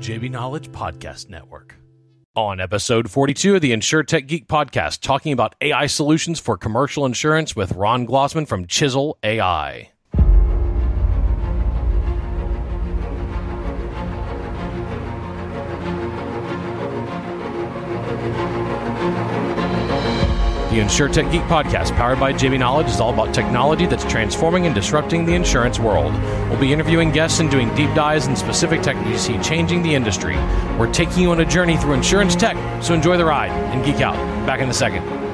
JBKnowledge Podcast Network. On episode 42 of the InsurTech Geek podcast, talking about AI solutions for commercial insurance with Ron Glozman from Chisel AI. The InsurTech Geek podcast, powered by JBKnowledge, is all about technology that's transforming and disrupting the insurance world. We'll be interviewing guests and doing deep dives in specific tech we see changing the industry. We're taking you on a journey through insurance tech, so enjoy the ride and geek out. Back in a second.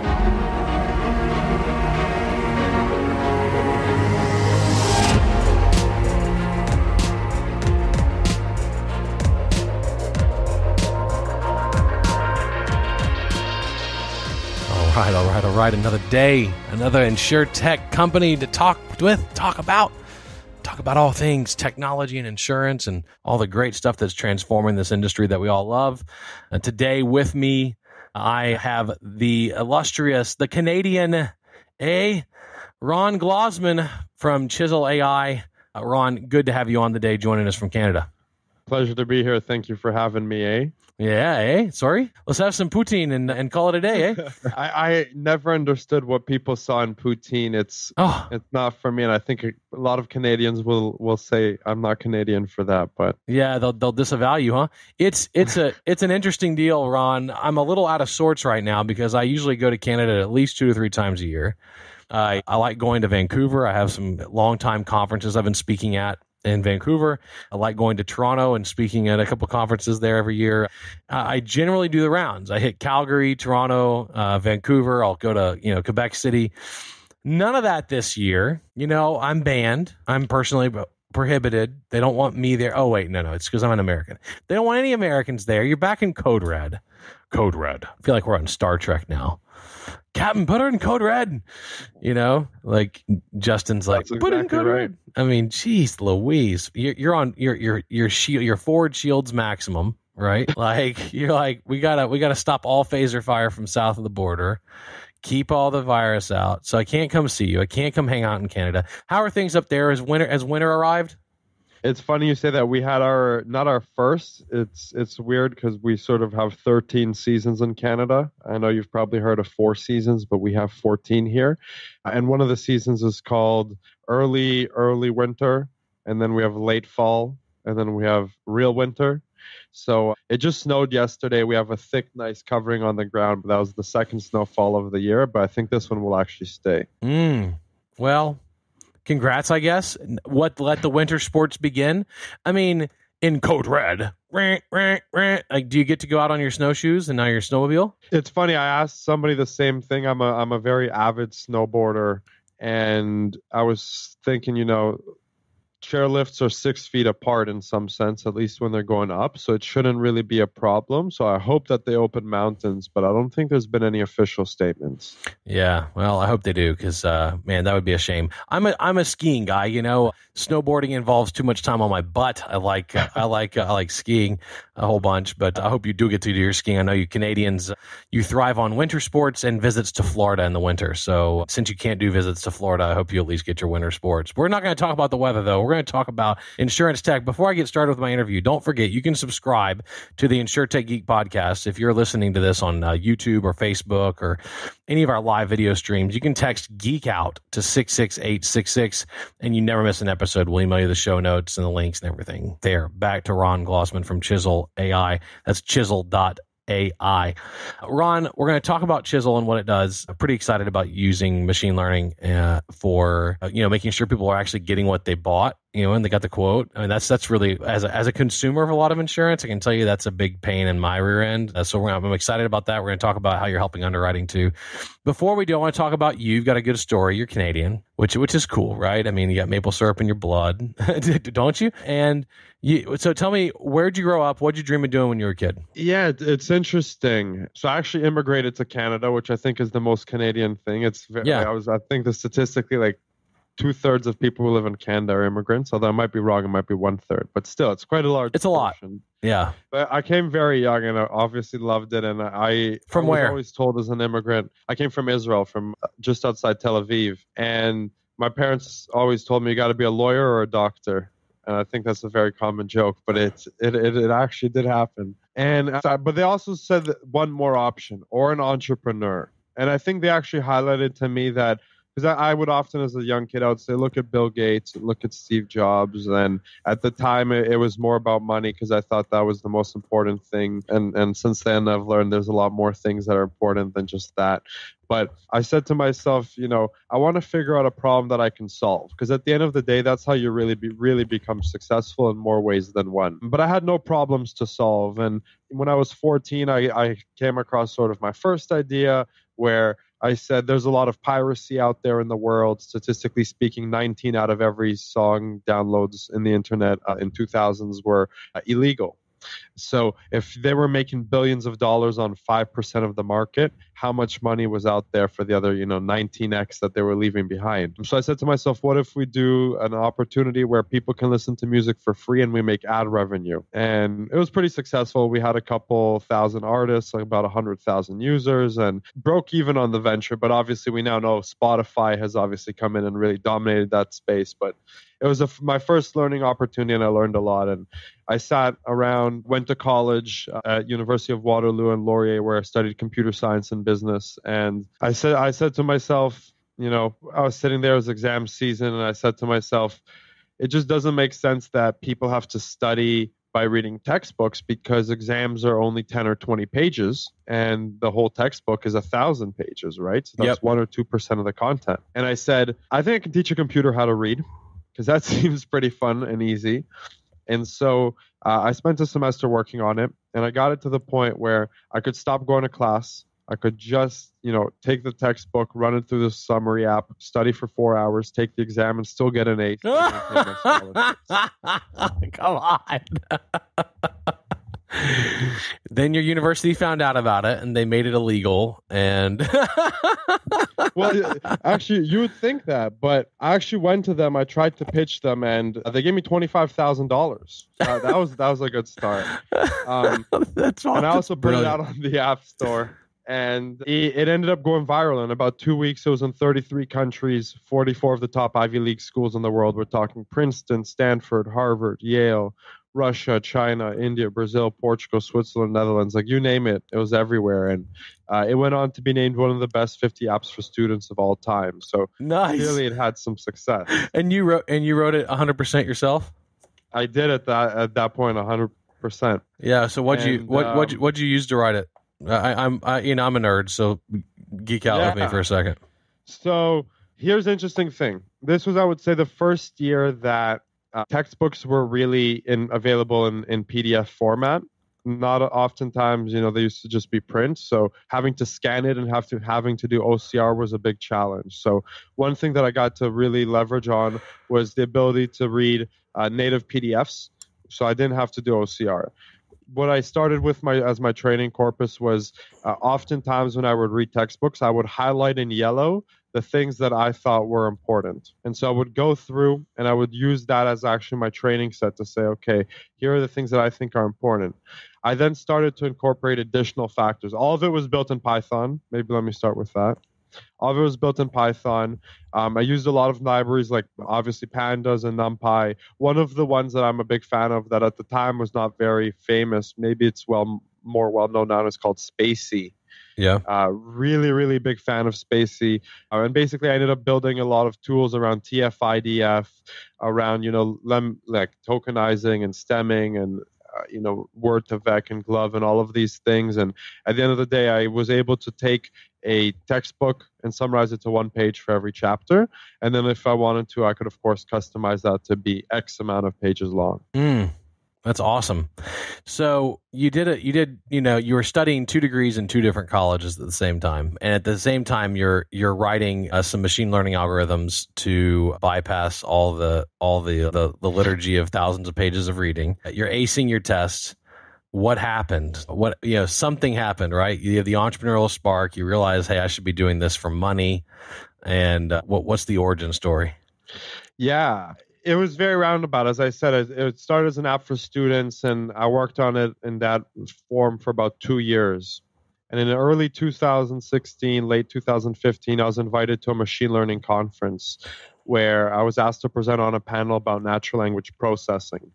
Right, all right, all right. Another day, another insure tech company to talk with, talk about, talk about all things technology and insurance and all the great stuff that's transforming this industry that we all love. Today with me, I have the illustrious, the Canadian, A. Ron Glozman from Chisel AI. Uh, Ron, good to have you on the day joining us from Canada. Pleasure to be here. Thank you for having me, eh? Yeah, eh? Sorry. Let's have some poutine and, and call it a day, eh? I, I never understood what people saw in poutine. It's Oh, it's not for me, and I think a lot of Canadians will will say I'm not Canadian for that. But Yeah, they'll they'll disavow you, huh? It's it's a it's an interesting deal, Ron. I'm a little out of sorts right now because I usually go to Canada at least two or three times a year. I I like going to Vancouver. I have some long time conferences I've been speaking at in Vancouver. I like going to Toronto and speaking at a couple conferences there every year. Uh, I generally do the rounds. I hit Calgary, Toronto, uh, Vancouver. I'll go to you know Quebec City. None of that this year. You know, I'm banned. I'm personally prohibited. They don't want me there. Oh wait, no, no, it's because I'm an American. They don't want any Americans there. You're back in Code Red. Code Red. I feel like we're on Star Trek now. Captain, put her in Code Red. You know, like Justin's like, That's put in Code right. Red. I mean, geez, Louise, you're, you're on your your your shield, your forward shields maximum, right? like you're like, we gotta we gotta stop all phaser fire from south of the border keep all the virus out. So I can't come see you. I can't come hang out in Canada. How are things up there? As winter as winter arrived? It's funny you say that. We had our not our first. It's it's weird because we sort of have 13 seasons in Canada. I know you've probably heard of four seasons, but we have 14 here, and one of the seasons is called early early winter, and then we have late fall, and then we have real winter. So it just snowed yesterday. We have a thick, nice covering on the ground, but that was the second snowfall of the year. But I think this one will actually stay. Mm. Well, congrats, I guess. What let the winter sports begin? I mean, in Code Red, like, do you get to go out on your snowshoes and now your snowmobile? It's funny. I asked somebody the same thing. I'm a I'm a very avid snowboarder, and I was thinking, you know, chairlifts are six feet apart in some sense, at least when they're going up. So it shouldn't really be a problem. So I hope that they open mountains, but I don't think there's been any official statements. Yeah, well, I hope they do because, uh, man, that would be a shame. I'm a I'm a skiing guy. You know, snowboarding involves too much time on my butt. I like uh, I like uh, I like skiing a whole bunch, but I hope you do get to do your skiing. I know you Canadians, you thrive on winter sports and visits to Florida in the winter. So since you can't do visits to Florida, I hope you at least get your winter sports. We're not going to talk about the weather though. We're going to talk about insurance tech. Before I get started with my interview, don't forget you can subscribe to the InsurTech Geek podcast if you're listening to this on uh, YouTube or Facebook or any of our live video streams. You can text Geek Out to six six eight six six, and you never miss an episode. We'll email you the show notes and the links and everything. There, back to Ron Glozman from Chisel AI. That's Chisel dot AI. Ron, we're going to talk about Chisel and what it does. I'm pretty excited about using machine learning uh, for uh, you know making sure people are actually getting what they bought. You know, and they got the quote. I mean, that's that's really as a, as a consumer of a lot of insurance, I can tell you that's a big pain in my rear end. Uh, so we're, I'm excited about that. We're going to talk about how you're helping underwriting too. Before we do, I want to talk about you. You've got a good story. You're Canadian, which which is cool, right? I mean, you got maple syrup in your blood, don't you? And you. So tell me, where'd you grow up? What'd you dream of doing when you were a kid? Yeah, it's interesting. So I actually immigrated to Canada, which I think is the most Canadian thing. It's very, Yeah. I was I think the statistically like two thirds of people who live in Canada are immigrants. Although I might be wrong, it might be one third, but still, it's quite a large. It's a lot. Yeah. But I came very young and I obviously loved it. And I From I was where? always told as an immigrant, I came from Israel, from uh, just outside Tel Aviv, and my parents always told me you got to be a lawyer or a doctor. And I think that's a very common joke, but it it, it actually did happen. And uh, but they also said one more option or an entrepreneur, and I think they actually highlighted to me that because I, I, would often, as a young kid, I would say, look at Bill Gates, look at Steve Jobs, and at the time it, it was more about money because I thought that was the most important thing. And and since then, I've learned there's a lot more things that are important than just that. But I said to myself, you know, I want to figure out a problem that I can solve because at the end of the day, that's how you really be really become successful in more ways than one. But I had no problems to solve, and when I was 14, I, I came across sort of my first idea where I said there's a lot of piracy out there in the world. Statistically speaking, 19 out of every song downloads in the internet uh, in 2000s were uh, illegal. So if they were making billions of dollars on 5% of the market, how much money was out there for the other, you know, 19x that they were leaving behind? So I said to myself, what if we do an opportunity where people can listen to music for free and we make ad revenue? And it was pretty successful. We had a couple thousand artists, like about 100,000 users, and broke even on the venture. But obviously, we now know Spotify has obviously come in and really dominated that space. But it was a, my first learning opportunity, and I learned a lot. And I sat around, went to college uh, at University of Waterloo and Laurier, where I studied computer science and business. And I said, I said to myself, you know, I was sitting there as exam season, and I said to myself, it just doesn't make sense that people have to study by reading textbooks because exams are only 10 or 20 pages and the whole textbook is a thousand pages right so that's yep. one or two percent of the content and i said i think i can teach a computer how to read because that seems pretty fun and easy. And so uh, I spent a semester working on it, and I got it to the point where I could stop going to class. I could just, you know, take the textbook, run it through the summary app, study for four hours, take the exam, and still get an A. Come on. then your university found out about it and they made it illegal and well actually you would think that but i actually went to them i tried to pitch them and they gave me $25000 uh, that was that was a good start. Um, that's awesome. and i also put it out on the app store and it, ended up going viral in about two weeks. It was in 33 countries 44 of the top ivy league schools in the world. We're talking princeton stanford harvard yale Russia, China, India, Brazil, Portugal, Switzerland, Netherlands, like you name it, it was everywhere. And uh, it went on to be named one of the best 50 apps for students of all time. So nice. clearly it had some success. And you wrote and you wrote it 100% yourself? I did at that at that point 100%. Yeah, so what you what um, what what you use to write it? I, I'm I, you know I'm a nerd, so geek out yeah. with me for a second. So here's the interesting thing. This was I would say the first year that uh, textbooks were really in, available in, in PDF format. Not oftentimes, you know, they used to just be print. So having to scan it and have to having to do OCR was a big challenge. So one thing that I got to really leverage on was the ability to read uh, native PDFs. So I didn't have to do OCR what I started with my as my training corpus was uh, oftentimes when I would read textbooks, I would highlight in yellow the things that I thought were important. And so I would go through and I would use that as actually my training set to say, okay, here are the things that I think are important. I then started to incorporate additional factors. All of it was built in Python. Maybe let me start with that. All of it was built in Python. Um, I used a lot of libraries like obviously Pandas and NumPy. One of the ones that I'm a big fan of that at the time was not very famous, maybe it's well more well known now, is called spaCy. Yeah. Uh, really, really big fan of spaCy. Uh, and basically, I ended up building a lot of tools around TF-IDF, around, you know, lem- like tokenizing and stemming and, uh, you know, Word2Vec and GloVe and all of these things. And at the end of the day, I was able to take a textbook and summarize it to one page for every chapter. And then if I wanted to, I could, of course, customize that to be X amount of pages long. Mm. That's awesome. So you did it. You did. You know, you were studying two degrees in two different colleges at the same time, and at the same time, you're you're writing uh, some machine learning algorithms to bypass all the all the, the the liturgy of thousands of pages of reading. You're acing your tests. What happened? What you know? Something happened, right? You have the entrepreneurial spark. You realize, hey, I should be doing this for money. And uh, what what's the origin story? Yeah, it was very roundabout. As I said, it, started as an app for students, and I worked on it in that form for about two years. And in early 2016, late 2015, I was invited to a machine learning conference where I was asked to present on a panel about natural language processing.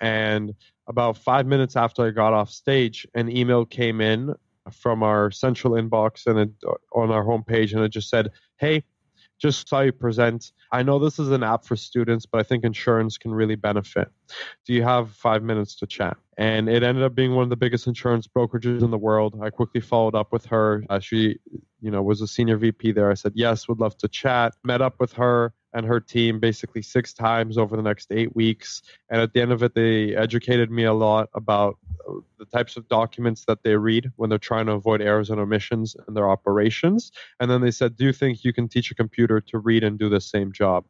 And about five minutes after I got off stage, an email came in from our central inbox and it, on our homepage, and it just said, "Hey, just saw you present. I know this is an app for students, but I think insurance can really benefit. Do you have five minutes to chat?" And it ended up being one of the biggest insurance brokerages in the world. I quickly followed up with her. Uh, she, you know, was a senior VP there. I said, "Yes, would love to chat." Met up with her and her team basically six times over the next eight weeks. And at the end of it, they educated me a lot about uh, the types of documents that they read when they're trying to avoid errors and omissions in their operations. And then they said, Do you think you can teach a computer to read and do the same job?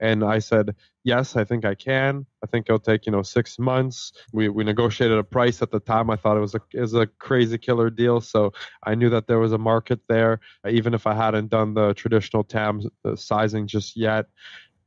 And I said, yes, I think I can. I think it'll take, you know, six months. We, we negotiated a price at the time. I thought it was a, is a crazy killer deal. So I knew that there was a market there, even if I hadn't done the traditional TAM sizing just yet.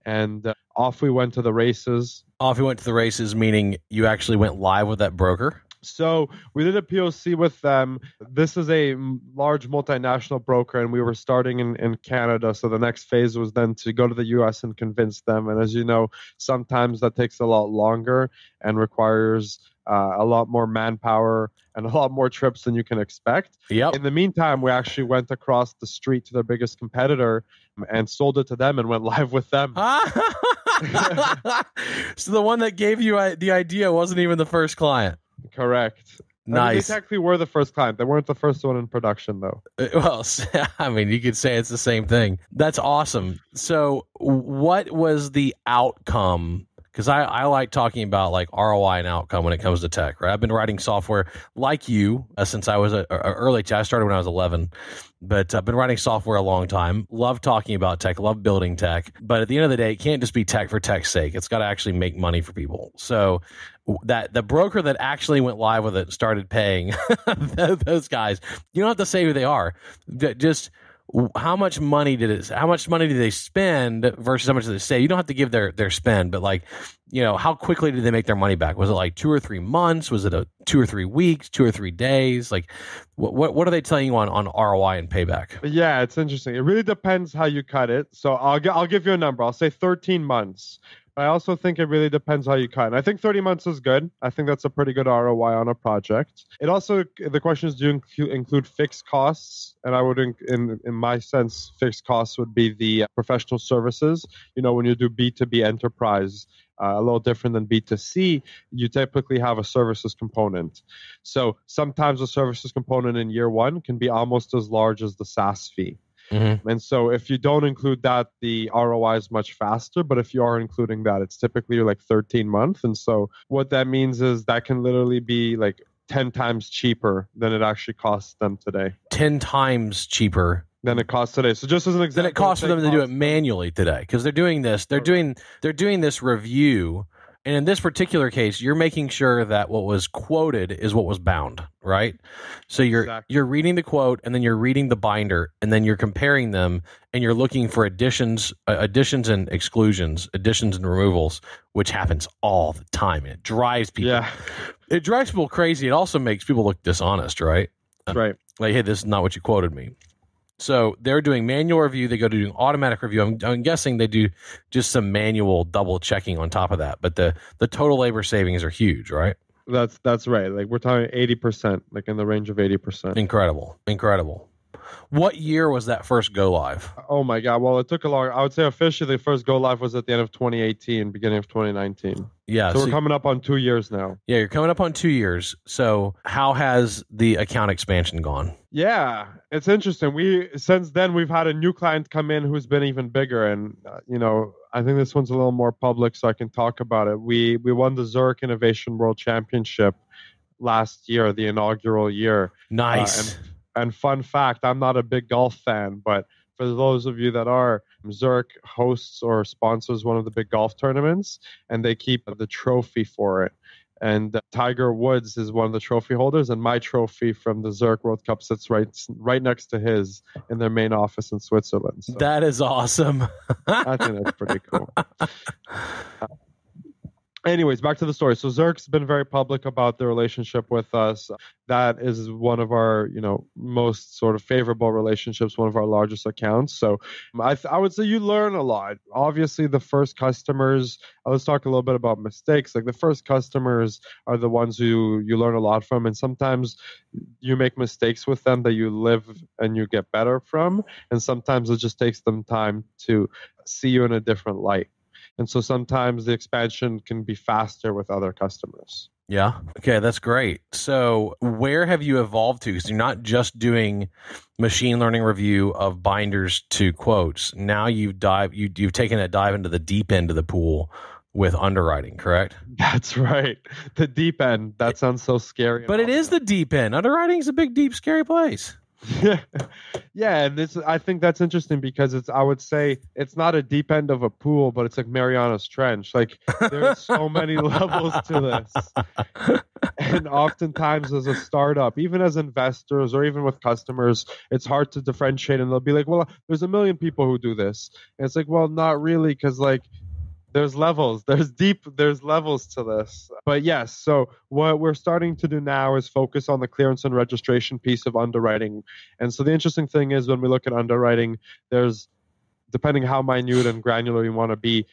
And uh, off we went to the races. Off we went to the races, meaning you actually went live with that broker? So we did a POC with them. This is a large multinational broker, and we were starting in, in Canada. So the next phase was then to go to the US and convince them. And as you know, sometimes that takes a lot longer and requires uh, a lot more manpower and a lot more trips than you can expect. Yep. In the meantime, we actually went across the street to their biggest competitor and sold it to them and went live with them. so the one that gave you uh, the idea wasn't even the first client. Correct. Nice. I mean, they technically were the first client. They weren't the first one in production, though. Uh, well, I mean, you could say it's the same thing. That's awesome. So, what was the outcome because I, I like talking about like ROI and outcome when it comes to tech, right? I've been writing software like you uh, since I was a, a early. I started when I was 11, but I've been writing software a long time. Love talking about tech, love building tech. But at the end of the day, it can't just be tech for tech's sake. It's got to actually make money for people. So that the broker that actually went live with it started paying those guys. You don't have to say who they are. Just how much money did it how much money did they spend versus how much did they save? You don't have to give their their spend but like you know how quickly did they make their money back? Was it like two or three months? Was it a two or three weeks? Two or three days? Like what what, what are they telling you on on roi and payback? Yeah it's interesting. It really depends how you cut it. So i'll, I'll give you a number. I'll say 13 months I also think it really depends how you cut. And I think 30 months is good. I think that's a pretty good ROI on a project. It also the question is do you include fixed costs? And I would in in my sense fixed costs would be the professional services. You know, when you do B2B enterprise, uh, a little different than B2C, you typically have a services component. So sometimes a services component in year one can be almost as large as the SaaS fee. Mm-hmm. And so if you don't include that, the ROI is much faster. But if you are including that, it's typically like 13 months. And so what that means is that can literally be like 10 times cheaper than it actually costs them today. 10 times cheaper than it costs today. So just as an example, than it costs for them to do it manually today because they're doing this. They're doing they're doing this review and in this particular case, you're making sure that what was quoted is what was bound, right? So you're exactly. you're reading the quote and then you're reading the binder and then you're comparing them and you're looking for additions uh, additions and exclusions, additions and removals, which happens all the time. And it drives people yeah. it drives people crazy. It also makes people look dishonest, right? Right. Like, hey, this is not what you quoted me. So they're doing manual review. They go to doing automatic review. I'm, I'm, guessing they do just some manual double checking on top of that. But the the total labor savings are huge, right? That's that's right. Like we're talking eighty percent, like in the range of eighty percent. Incredible, incredible. What year was that first go live? Oh my god! Well, it took a long. I would say officially the first go live was at the end of 2018, beginning of 2019. Yeah, so, so we're coming up on two years now. Yeah, you're coming up on two years. So how has the account expansion gone? Yeah, it's interesting. We since then we've had a new client come in who's been even bigger, and uh, you know I think this one's a little more public, so I can talk about it. We we won the Zurich Innovation World Championship last year, the inaugural year. Nice. Uh, and and fun fact, I'm not a big golf fan, but for those of you that are, Zurich hosts or sponsors one of the big golf tournaments, and they keep the trophy for it. And uh, Tiger Woods is one of the trophy holders, and my trophy from the Zurich World Cup sits right right next to his in their main office in Switzerland. So that is awesome. I think that's pretty cool. anyways, back to the story. So Zurich's been very public about the relationship with us. That is one of our, you know, most sort of favorable relationships, one of our largest accounts. So I, th- I would say you learn a lot. Obviously, the first customers. uh, Let's talk a little bit about mistakes. Like the first customers are the ones who you learn a lot from, and sometimes you make mistakes with them that you live and you get better from, and sometimes it just takes them time to see you in a different light. And so sometimes the expansion can be faster with other customers. Yeah. Okay, that's great. So, where have you evolved to? Because you're not just doing machine learning review of binders to quotes. Now you've dive you you've taken a dive into the deep end of the pool with underwriting, correct? That's right. The deep end. That sounds so scary. But it is the deep end. Underwriting is a big, deep, scary place. yeah, and this I think that's interesting because it's I would say it's not a deep end of a pool, but it's like Mariana's Trench. Like there's so many levels to this. And oftentimes as a startup, even as investors or even with customers, it's hard to differentiate and they'll be like, Well, there's a million people who do this. And it's like, well, not really, because like there's levels there's deep there's levels to this. But yes so what we're starting to do now is focus on the clearance and registration piece of underwriting. And so the interesting thing is when we look at underwriting there's depending how minute and granular you want to be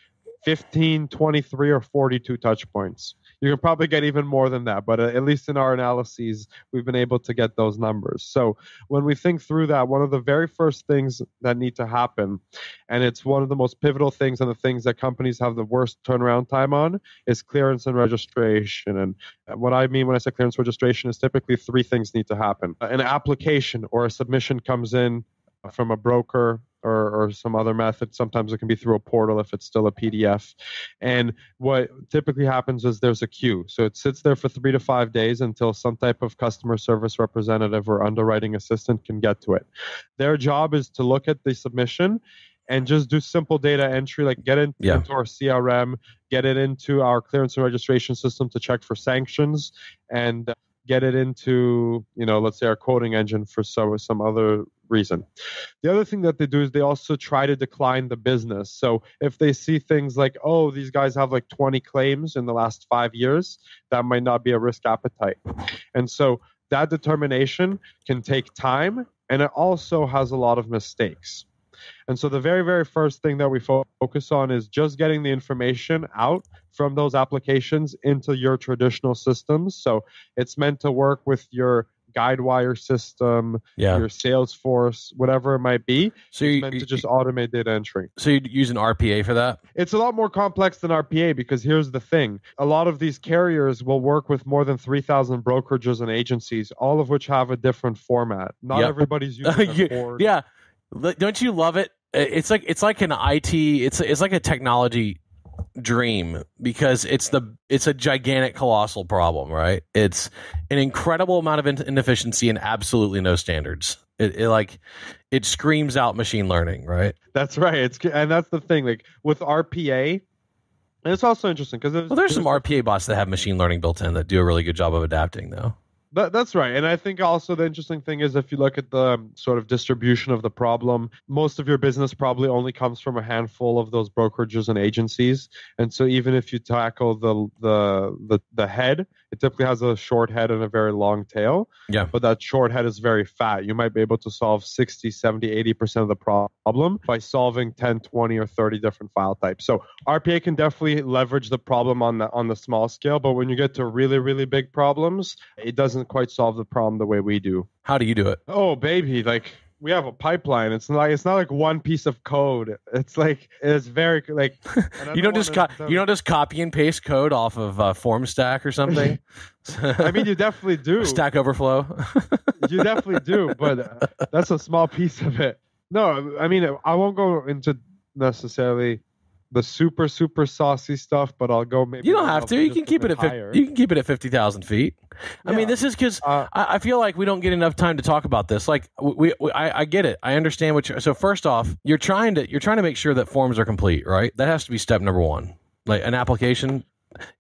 15 23 or 42 touch points you can probably get even more than that but uh, at least in our analyses we've been able to get those numbers. So when we think through that one of the very first things that need to happen and it's one of the most pivotal things and the things that companies have the worst turnaround time on is clearance and registration. And what i mean when i say clearance registration is typically three things need to happen. An application or a submission comes in from a broker or, or some other method. Sometimes it can be through a portal if it's still a PDF. And what typically happens is there's a queue. So it sits there for three to five days until some type of customer service representative or underwriting assistant can get to it. Their job is to look at the submission and just do simple data entry, like get it Yeah. into our CRM, get it into our clearance and registration system to check for sanctions, and get it into, you know, let's say our quoting engine for some some other reason. The other thing that they do is they also try to decline the business. So if they see things like, oh, these guys have like 20 claims in the last five years, that might not be a risk appetite. And so that determination can take time and it also has a lot of mistakes. And so the very, very first thing that we fo- focus on is just getting the information out from those applications into your traditional systems. So it's meant to work with your Guidewire system, Yeah. your Salesforce, whatever it might be. So It's you, meant you to just automate data entry. so you use an RPA for that? It's a lot more complex than RPA because here's the thing. A lot of these carriers will work with more than 3,000 brokerages and agencies, all of which have a different format. Not Yep. everybody's using You- yeah. Don't you love it? It's like it's like an IT. It's it's like a technology dream because it's the it's a gigantic colossal problem right it's an incredible amount of in- inefficiency and absolutely no standards it, it like it screams out machine learning right That's right. It's and that's the thing. Like with RPA, and it's also interesting because well there's some rpa bots that have machine learning built in that do a really good job of adapting though That, that's right. And I think also the interesting thing is if you look at the um, sort of distribution of the problem, most of your business probably only comes from a handful of those brokerages and agencies. And so even if you tackle the the the, the head, it typically has a short head and a very long tail. Yeah. But that short head is very fat. You might be able to solve 60, 70, 80% of the problem by solving 10, 20 or 30 different file types. So RPA can definitely leverage the problem on the on the small scale, but when you get to really really big problems, it doesn't quite solve the problem the way we do. how do you do it Oh baby, like we have a pipeline. It's not it's not like one piece of code. It's like it's very like you don't just co- you don't just copy and paste code off of uh, form stack or something I mean you definitely do. stack overflow you definitely do, but uh, that's a small piece of it. No, I mean I won't go into necessarily the super super saucy stuff, but I'll go maybe You don't have to. You can keep it at 50, higher. you can keep it at fifty thousand feet. I mean, this is because Uh, I, I feel like we don't get enough time to talk about this. Like we, we I, I get it. I understand what you're. So first off, you're trying to you're trying to make sure that forms are complete, right? That has to be step number one. Like an application.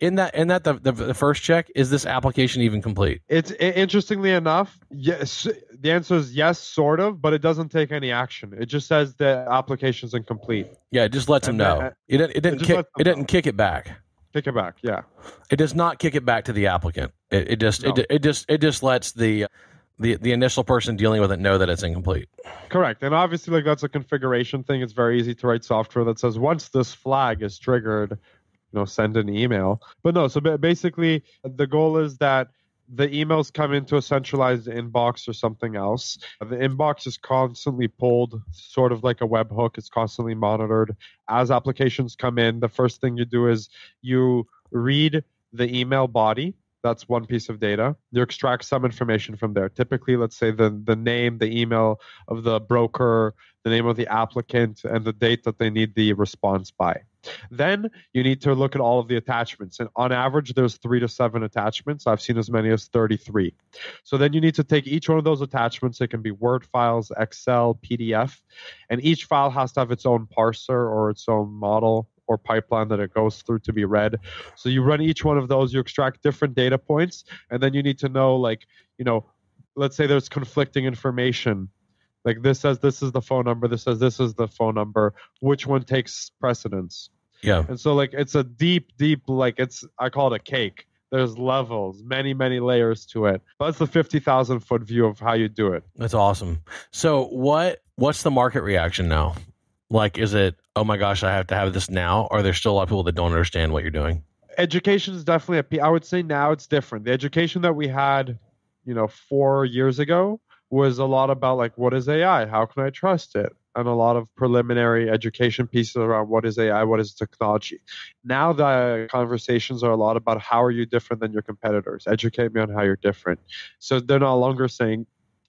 In that, in that, the, the, the first check is this application even complete? It's interestingly enough, yes. The answer is yes, sort of, but it doesn't take any action. It just says the application's incomplete. Yeah, it just lets them And know. that- It didn't. It didn't just kick. It didn't know. kick it back. Kick it back. Yeah. It does not kick it back to the applicant. It, it just No. it, it just it just lets the the the initial person dealing with it know that it's incomplete. Correct. And obviously, like that's a configuration thing. It's very easy to write software that says once this flag is triggered, you know, send an email. But no, so basically, the goal is that the emails come into a centralized inbox or something else. The inbox is constantly pulled, sort of like a webhook. It's constantly monitored. As applications come in, the first thing you do is you read the email body. That's one piece of data. You extract some information from there. Typically, let's say the, the name, the email of the broker, the name of the applicant, and the date that they need the response by. Then you need to look at all of the attachments. And on average, there's three to seven attachments. I've seen as many as 33. So then you need to take each one of those attachments. It can be Word files, Excel, PDF, and each file has to have its own parser or its own model or pipeline that it goes through to be read. So you run each one of those, you extract different data points, and then you need to know, like, you know, let's say there's conflicting information. Like this says this is the phone number, this says this is the phone number. Which one takes precedence? Yeah. And so like it's a deep, deep like it's I call it a cake. There's levels, many, many layers to it. That's the fifty thousand foot view of how you do it. That's awesome. So what what's the market reaction now? Like is it oh my gosh, I have to have this now? Or are there still a lot of people that don't understand what you're doing? Education is definitely a I would say now it's different. The education that we had, you know, four years ago was a lot about like what is AI? How can I trust it? And a lot of preliminary education pieces around what is AI, what is technology. Now the conversations are a lot about how are you different than your competitors? Educate me on how you're different. So they're no longer saying,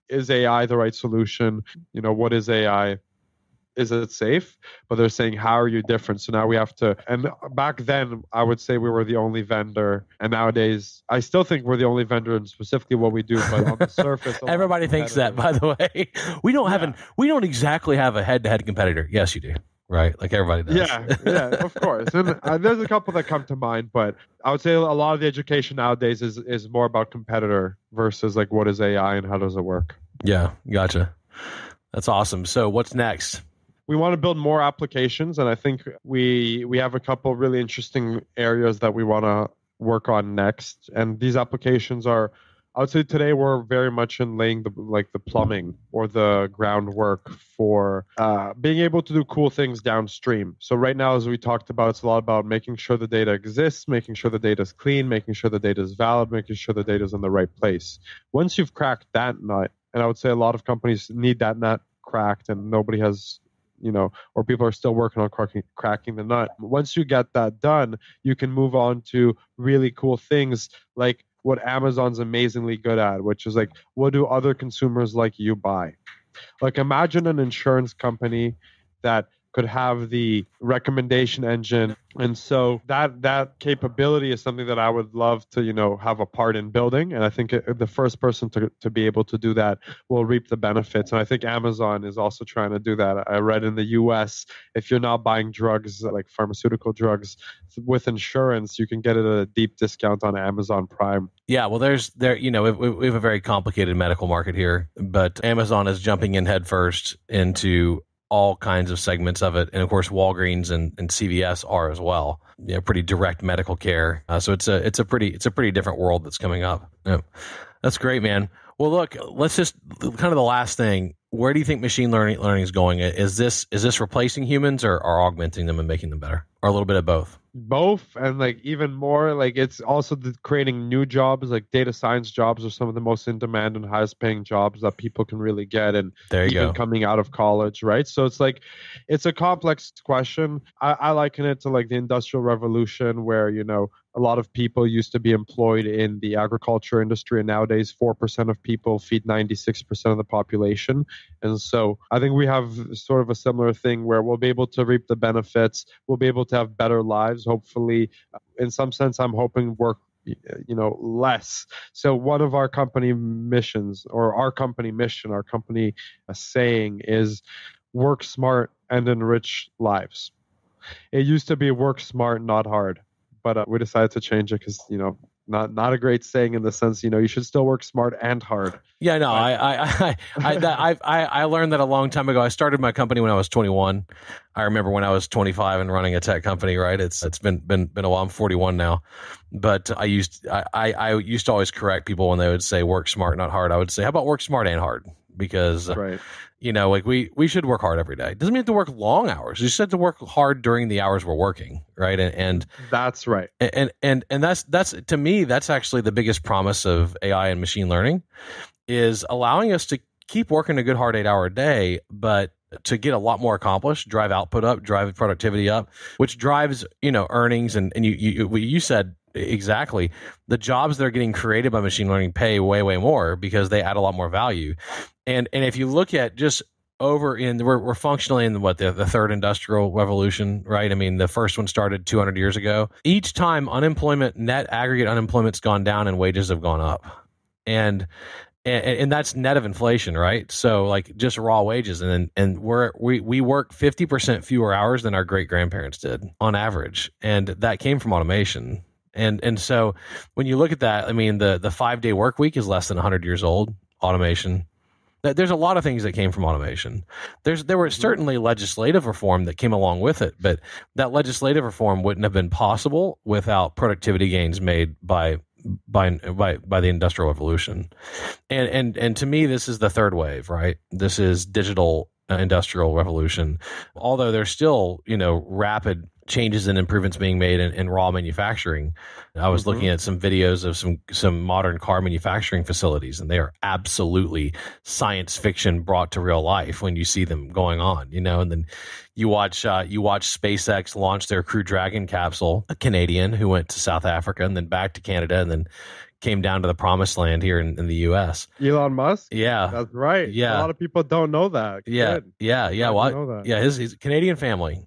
is AI the right solution? You know, what is AI? Is it safe? But they're saying, how are you different? So now we have to. And back then, I would say we were the only vendor. And nowadays, I still think we're the only vendor in specifically what we do. But on the surface, a lot of Everybody thinks that, by the way. We don't have Yeah. an we don't exactly have a head to head competitor. Yes, you do. Right? Like everybody does. Yeah, yeah, of course. And uh, there's a couple that come to mind, but I would say a lot of the education nowadays is is more about competitor versus like what is AI and how does it work. yeah, gotcha. That's awesome. So what's next? We want to build more applications and i think we we have a couple really interesting areas that we want to work on next. And these applications are i would say today we're very much in laying the like the plumbing or the groundwork for uh, being able to do cool things downstream. So right now as we talked about it's a lot about making sure the data exists making sure the data is clean making sure the data is valid making sure the data is in the right place. Once you've cracked that nut and i would say a lot of companies need that nut cracked and nobody has you know, or people are still working on cracking, cracking the nut. Once you get that done, you can move on to really cool things like what Amazon's amazingly good at, which is like, what do other consumers like you buy? Like, imagine an insurance company that could have the recommendation engine. And so that that capability is something that i would love to you know have a part in building. And i think the first person to, to be able to do that will reap the benefits. And i think amazon is also trying to do that. I read in the us if you're not buying drugs like pharmaceutical drugs with insurance you can get it at a deep discount on amazon prime. Yeah, well, there's there. You know, we, we have a very complicated medical market here, but Amazon is jumping in headfirst into all kinds of segments of it, and of course, Walgreens and, and CVS are as well. Yeah, pretty direct medical care. Uh, so it's a it's a pretty it's a pretty different world that's coming up. Yeah. That's great, man. Well, look, let's just kind of the last thing. Where do you think machine learning learning is going? Is this is this replacing humans or, or augmenting them and making them better, or a little bit of both? Both and like even more like it's also the creating new jobs like data science jobs are some of the most in demand and highest paying jobs that people can really get and There you even go. coming out of college right? So it's like it's a complex question. I, I liken it to like the industrial revolution where you know a lot of people used to be employed in the agriculture industry and nowadays 4% of people feed 96% of the population. And so i think we have sort of a similar thing where we'll be able to reap the benefits we'll be able to have better lives hopefully in some sense i'm hoping work you know less. So one of our company missions or our company mission our company uh, saying is work smart and enrich lives. It used to be work smart not hard but uh, we decided to change it because you know not not a great saying in the sense you know you should still work smart and hard. Yeah, no, I I I I, that, I I I learned that a long time ago. I started my company when I was 21. I remember when I was 25 and running a tech company. Right, it's it's been been been a while. I'm 41 now, but I used I I, I used to always correct people when they would say work smart, not hard. I would say how about work smart and hard because uh, Right. You know like we we should work hard every day. Doesn't mean you have to work long hours. You just have to work hard during the hours we're working. Right, and and That's right. and and and that's that's to me that's actually the biggest promise of AI and machine learning is allowing us to keep working a good hard 8 hour day but to get a lot more accomplished drive output up drive productivity up which drives you know earnings and and you you you said exactly. The jobs that are getting created by machine learning pay way way more because they add a lot more value. And and if you look at just over in we're, we're functionally in what the, the third industrial revolution right? I mean the first one started 200 years ago. Each time unemployment net aggregate unemployment's gone down and wages have gone up. And and, and that's net of inflation right? So like just raw wages. And and we're we, we work 50% fewer hours than our great grandparents did on average. And that came from automation and and so when you look at that i mean the the five day work week is less than 100 years old automation there's a lot of things that came from automation. There's there was certainly legislative reform that came along with it, but that legislative reform wouldn't have been possible without productivity gains made by by by by the industrial revolution. And and and to me this is the third wave, right? This is digital uh, industrial revolution. Although there's still, you know, rapid changes and improvements being made in, in raw manufacturing. I was Mhm. looking at some videos of some some modern car manufacturing facilities, and they are absolutely science fiction brought to real life when you see them going on. You know, and then you watch uh, you watch SpaceX launch their Crew Dragon capsule, a Canadian who went to South Africa and then back to Canada and then came down to the promised land here in, in the U.S. Elon Musk. Yeah, That's right. Yeah. A lot of people don't know that. yeah, Good. yeah, yeah. Well, that. yeah, his, his Canadian family,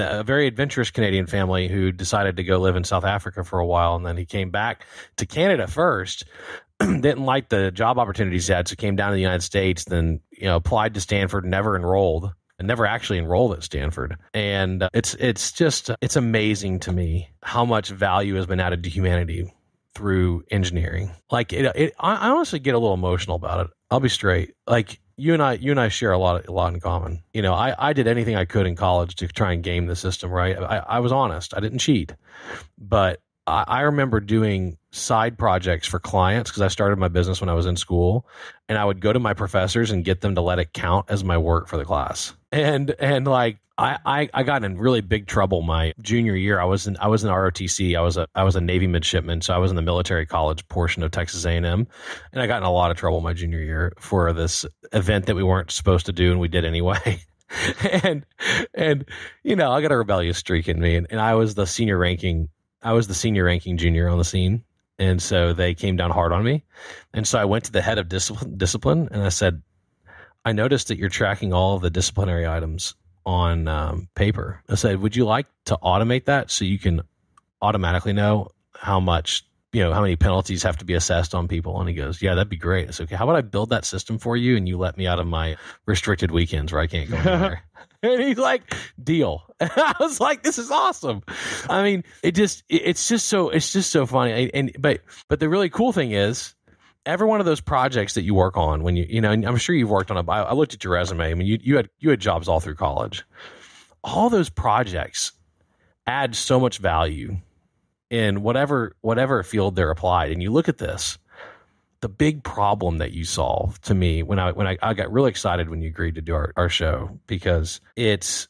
a very adventurous Canadian family who decided to go live in South Africa for a while, and then he came back to Canada first. Didn't like the job opportunities he had, so came down to the United States. Then you know applied to Stanford, never enrolled, and never actually enrolled at Stanford. And uh, it's it's just it's amazing to me how much value has been added to humanity through engineering. Like it, it I I honestly get a little emotional about it. I'll be straight. Like you and I, you and I share a lot, a lot in common. You know, I, I did anything I could in college to try and game the system. Right, I, I was honest. I didn't cheat, but I, I remember doing side projects for clients because I started my business when I was in school, and I would go to my professors and get them to let it count as my work for the class. And and like I, I, I got in really big trouble my junior year. I was in I was in ROTC. I was a I was a Navy midshipman, so I was in the military college portion of Texas A and M, and I got in a lot of trouble my junior year for this event that we weren't supposed to do, and we did anyway. and and you know I got a rebellious streak in me, and, and I was the senior ranking. I was the senior ranking junior on the scene, and so they came down hard on me, and so I went to the head of discipline, and I said, I noticed that you're tracking all the disciplinary items on um, paper. I said, would you like to automate that so you can automatically know how much, you know, how many penalties have to be assessed on people? And he goes, yeah, that'd be great. I said, okay, how about I build that system for you and you let me out of my restricted weekends where I can't go anywhere? and he's like, deal. And I was like, this is awesome. I mean, it just, it's just so, it's just so funny. And, but, but the really cool thing is, every one of those projects that you work on when you you know and i'm sure you've worked on a i looked at your resume i mean you, you had you had jobs all through college all those projects add so much value in whatever whatever field they're applied. And you look at this the big problem that you solve to me when i when i, I got really excited when you agreed to do our, our show because it's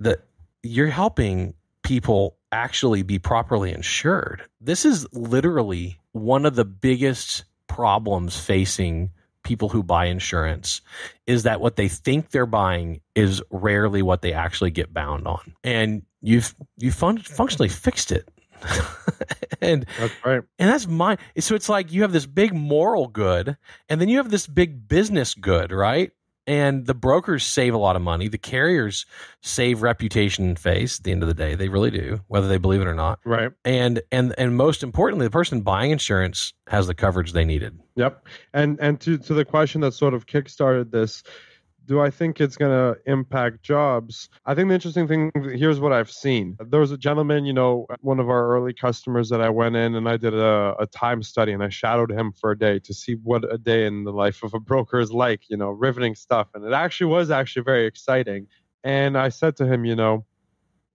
that you're helping people actually be properly insured. This is literally one of the biggest problems facing people who buy insurance is that what they think they're buying is rarely what they actually get bound on. And you've you fun- functionally fixed it and That's right. and that's mine so it's like you have this big moral good and then you have this big business good right and the brokers save a lot of money the carriers save reputation and face at the end of the day they really do whether they believe it or not Right. and and and most importantly the person buying insurance has the coverage they needed Yep. And and to to the question that sort of kickstarted this, do I think it's going to impact jobs? I think the interesting thing here's what I've seen. There was a gentleman, you know, one of our early customers that I went in and I did a, a time study and I shadowed him for a day to see what a day in the life of a broker is like, you know, riveting stuff. And it actually was actually very exciting. And I said to him, you know,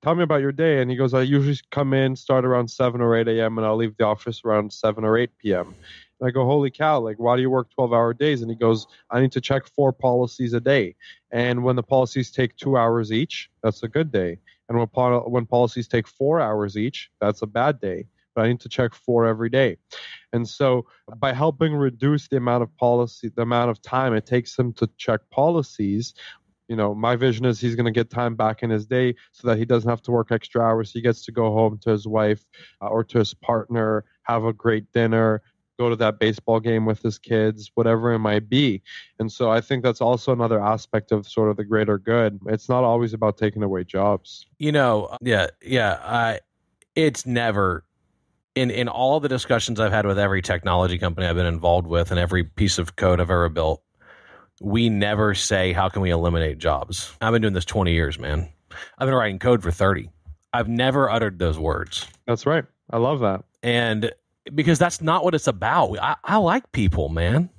tell me about your day. And he goes, I usually come in, start around 7 or 8 a.m., and I'll leave the office around 7 or 8 p.m. And I go, holy cow, like, why do you work 12 hour days? And he goes, I need to check four policies a day. And when the policies take two hours each, that's a good day. And when, when policies take four hours each, that's a bad day. But I need to check four every day. And so by helping reduce the amount of policy, the amount of time it takes him to check policies, you know, my vision is he's going to get time back in his day so that he doesn't have to work extra hours. He gets to go home to his wife uh, or to his partner, have a great dinner, go to that baseball game with his kids, whatever it might be. And so I think that's also another aspect of sort of the greater good. It's not always about taking away jobs. You know, yeah, yeah. I, it's never in in all the discussions I've had with every technology company I've been involved with and every piece of code I've ever built. We never say how can we eliminate jobs. I've been doing this 20 years, man. I've been writing code for 30. I've never uttered those words. That's right. I love that. And because that's not what it's about. I, I like people, man.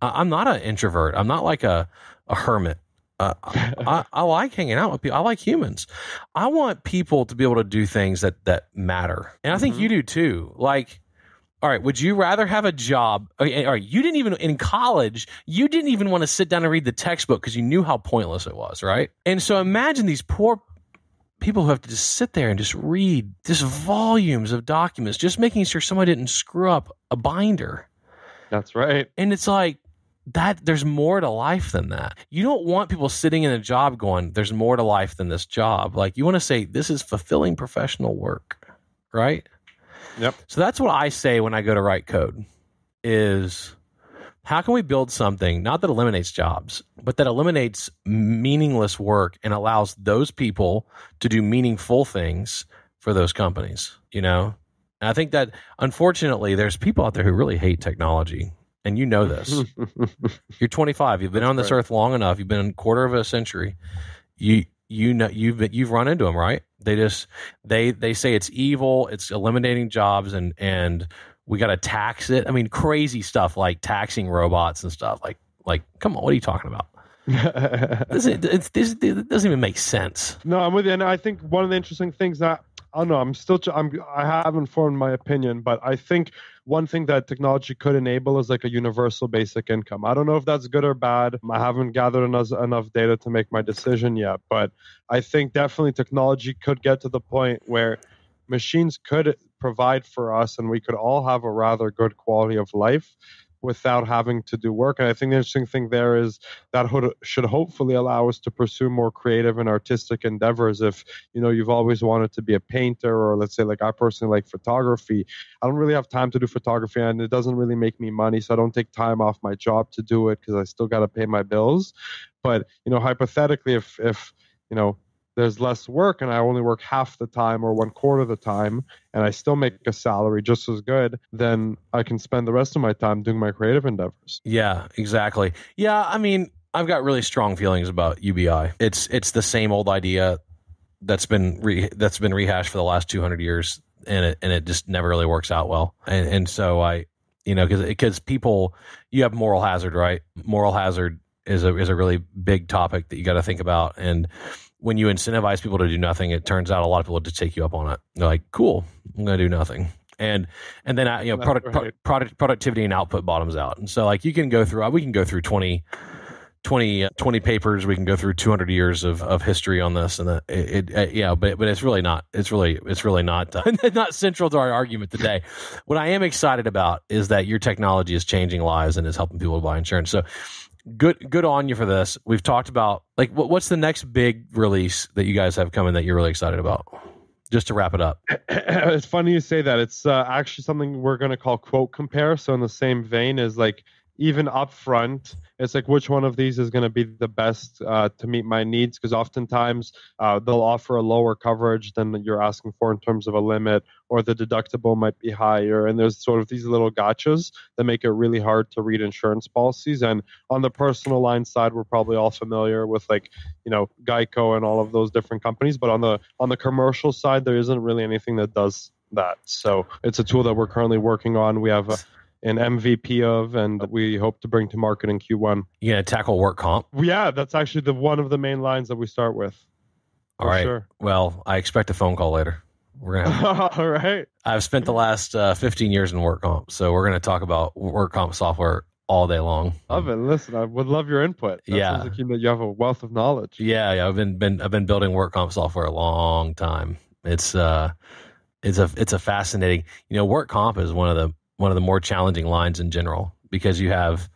I, am not an introvert. I'm not like a, a hermit. Uh, I, I, like hanging out with people. I like humans. I want people to be able to do things that that matter, and I think mm-hmm. you do too. Like, all right, would you rather have a job? All right, you didn't even in college. You didn't even want to sit down and read the textbook because you knew how pointless it was, right? And so imagine these poor people who have to just sit there and just read just volumes of documents, just making sure somebody didn't screw up a binder. That's right. And it's like that there's more to life than that. You don't want people sitting in a job going, there's more to life than this job. Like you want to say this is fulfilling professional work, right? Yep. So that's what I say when I go to write code is how can we build something not that eliminates jobs, but that eliminates meaningless work and allows those people to do meaningful things for those companies? You know, and I think that unfortunately, there's people out there who really hate technology, and you know this. You're 25. You've been That's on this right. earth long enough. You've been a quarter of a century. You you know you've you've run into them, right? They just they they say it's evil. It's eliminating jobs and and we got to tax it. I mean, crazy stuff like taxing robots and stuff. Like, like, come on, what are you talking about? this, it, this, it doesn't even make sense. No, I'm with you. And I think one of the interesting things that I don't know, I'm still, I'm, I haven't formed my opinion, but I think one thing that technology could enable is like a universal basic income. I don't know if that's good or bad. I haven't gathered enough, enough data to make my decision yet, but I think definitely technology could get to the point where machines could provide for us and we could all have a rather good quality of life without having to do work. And I think the interesting thing there is that should hopefully allow us to pursue more creative and artistic endeavors. If you know you've always wanted to be a painter, or let's say like I personally like photography, I don't really have time to do photography, and it doesn't really make me money, so I don't take time off my job to do it because I still got to pay my bills. But you know, hypothetically, if if you know there's less work and I only work half the time or one quarter of the time and I still make a salary just as good, then I can spend the rest of my time doing my creative endeavors. Yeah, exactly. Yeah, I mean, I've got really strong feelings about UBI. It's it's the same old idea that's been re, that's been rehashed for the last 200 years and it and it just never really works out well. And and so I you know cuz cuz people you have moral hazard, right? Moral hazard is a is a really big topic that you got to think about and when you incentivize people to do nothing, it turns out a lot of people just take you up on it. They're like, "Cool, I'm going to do nothing," and and then uh, you know product, right. product productivity and output bottoms out. And so like you can go through, we can go through 20, 20, uh, 20 papers. We can go through two hundred years of, of history on this, and it, it, it, uh, yeah, but but it's really not. It's really it's really not uh, not central to our argument today. what I am excited about is that your technology is changing lives and is helping people to buy insurance. So good good on you for this. We've talked about like what, what's the next big release that you guys have coming that you're really excited about? Just to wrap it up. it's funny you say that. It's uh, actually something we're going to call quote compare. So in the same vein as like even upfront, it's like which one of these is going to be the best uh, to meet my needs? Because oftentimes uh, they'll offer a lower coverage than you're asking for in terms of a limit, or the deductible might be higher. And there's sort of these little gotchas that make it really hard to read insurance policies. And on the personal line side, we're probably all familiar with like you know Geico and all of those different companies. But on the on the commercial side, there isn't really anything that does that. So it's a tool that we're currently working on. We have a, an MVP of, and we hope to bring to market in Q1. You gonna tackle work comp? Yeah, that's actually the one of the main lines that we start with. All right. Sure. Well, I expect a phone call later. We're gonna. have. All right. I've spent the last uh, 15 years in work comp, so we're gonna talk about work comp software all day long. Love it. Listen, I would love your input. That yeah, like you, you have a wealth of knowledge. Yeah, yeah. I've been been I've been building work comp software a long time. It's uh, it's a it's a fascinating. You know, work comp is one of the one of the more challenging lines in general because you have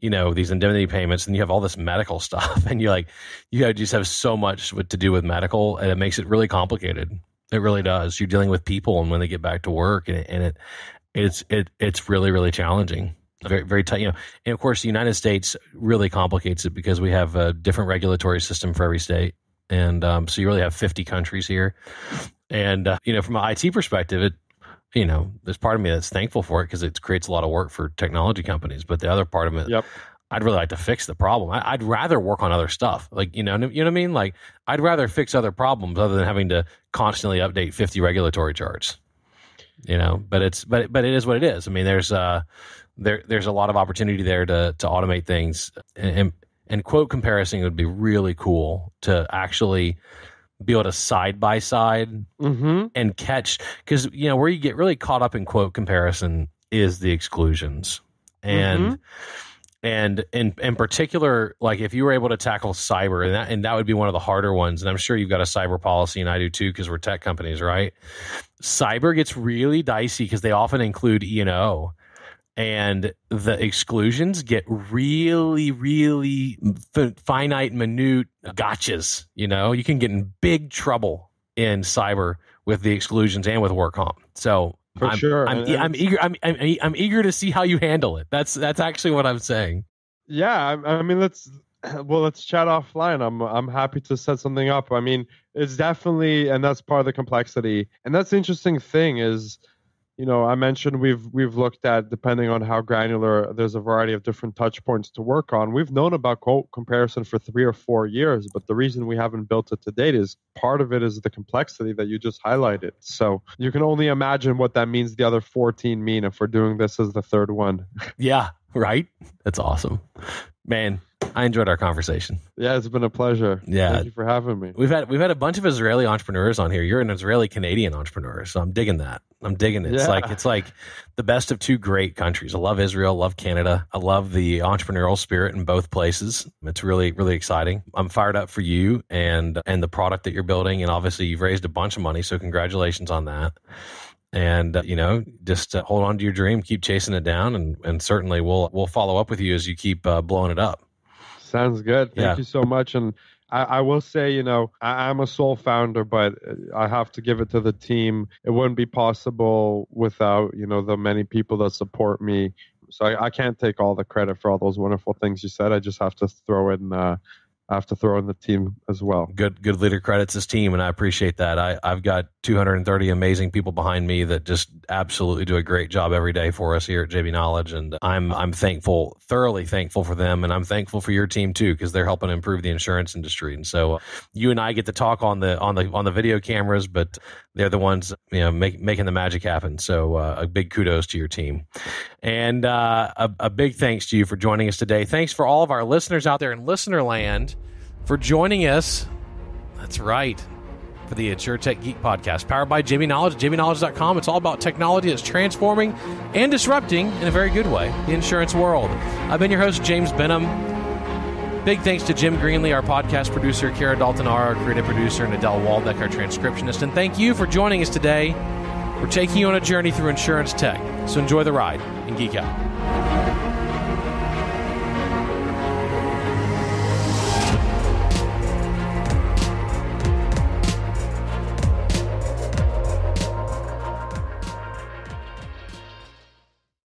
you know these indemnity payments and you have all this medical stuff and you like you have, just have so much to do with medical and it makes it really complicated. It really does. You're dealing with people and when they get back to work and it, and it it's it it's really really challenging. Very very tight you know and of course the united states really complicates it because we have a different regulatory system for every state and um, so you really have 50 countries here. And uh, you know from an it perspective it you know, there's part of me that's thankful for it because it creates a lot of work for technology companies. But the other part of it, yep. I'd really like to fix the problem. I, would rather work on other stuff, like you know, you know what I mean. Like I'd rather fix other problems other than having to constantly update 50 regulatory charts. You know, but it's but but it is what it is. I mean, there's uh there there's a lot of opportunity there to to automate things, and, and, and quote comparison would be really cool to actually be able to side by side and catch because you know where you get really caught up in quote comparison is the exclusions. And mm-hmm. and in in particular like if you were able to tackle cyber and that and that would be one of the harder ones and i'm sure you've got a cyber policy and i do too because we're tech companies right? Cyber gets really dicey because they often include e&o and the exclusions get really, really f- finite, minute gotchas. You know, you can get in big trouble in cyber with the exclusions and with work comp. So for I'm, sure, I'm, I'm, eager. I'm, I'm, I'm, eager to see how you handle it. That's that's actually what I'm saying. Yeah, I, I mean, let's well, let's chat offline. I'm I'm happy to set something up. I mean, it's definitely, and that's part of the complexity. And that's the interesting thing is you know, I mentioned we've we've looked at depending on how granular. There's a variety of different touch points to work on. We've known about quote comparison for three or four years, but the reason we haven't built it to date is part of it is the complexity that you just highlighted. So you can only imagine what that means. The other 14 mean if we're doing this as the third one. yeah, right. That's awesome, man. I enjoyed our conversation. Yeah, it's been a pleasure. Yeah, thank you for having me. We've had we've had a bunch of Israeli entrepreneurs on here. You're an Israeli Canadian entrepreneur, so I'm digging that. I'm digging it. Yeah. It's like it's like the best of two great countries. I love Israel, love Canada. I love the entrepreneurial spirit in both places. It's really really exciting. I'm fired up for you and and the product that you're building. And obviously, you've raised a bunch of money, so congratulations on that and uh, you know just uh, hold on to your dream keep chasing it down and and certainly we'll we'll follow up with you as you keep uh, blowing it up Sounds good. Thank yeah. you so much. And I, I, will say, you know, I, am a sole founder, but I have to give it to the team. It wouldn't be possible without, you know, the many people that support me. So I, I can't take all the credit for all those wonderful things you said. I just have to throw in uh, I have to throw in the team as well. Good, good leader credits his team, and I appreciate that. I, I've got 230 amazing people behind me that just absolutely do a great job every day for us here at JBKnowledge, and I'm I'm thankful, thoroughly thankful for them, and I'm thankful for your team too because they're helping improve the insurance industry. And so, uh, you and I get to talk on the on the on the video cameras, but they're the ones you know make, making the magic happen. So, uh, a big kudos to your team, and uh, a, a big thanks to you for joining us today. Thanks for all of our listeners out there in listener land for joining us. That's right. For the InsurTech Geek podcast, powered by JBKnowledge, jbknowledge.com. It's all about technology that's transforming and disrupting in a very good way the insurance world. I've been your host, James Benham. Big thanks to Jim Greenlee, our podcast producer, Kara Dalton, our creative producer, and Adele Waldeck, our transcriptionist. And thank you for joining us today. We're taking you on a journey through insurance tech. So enjoy the ride and geek out.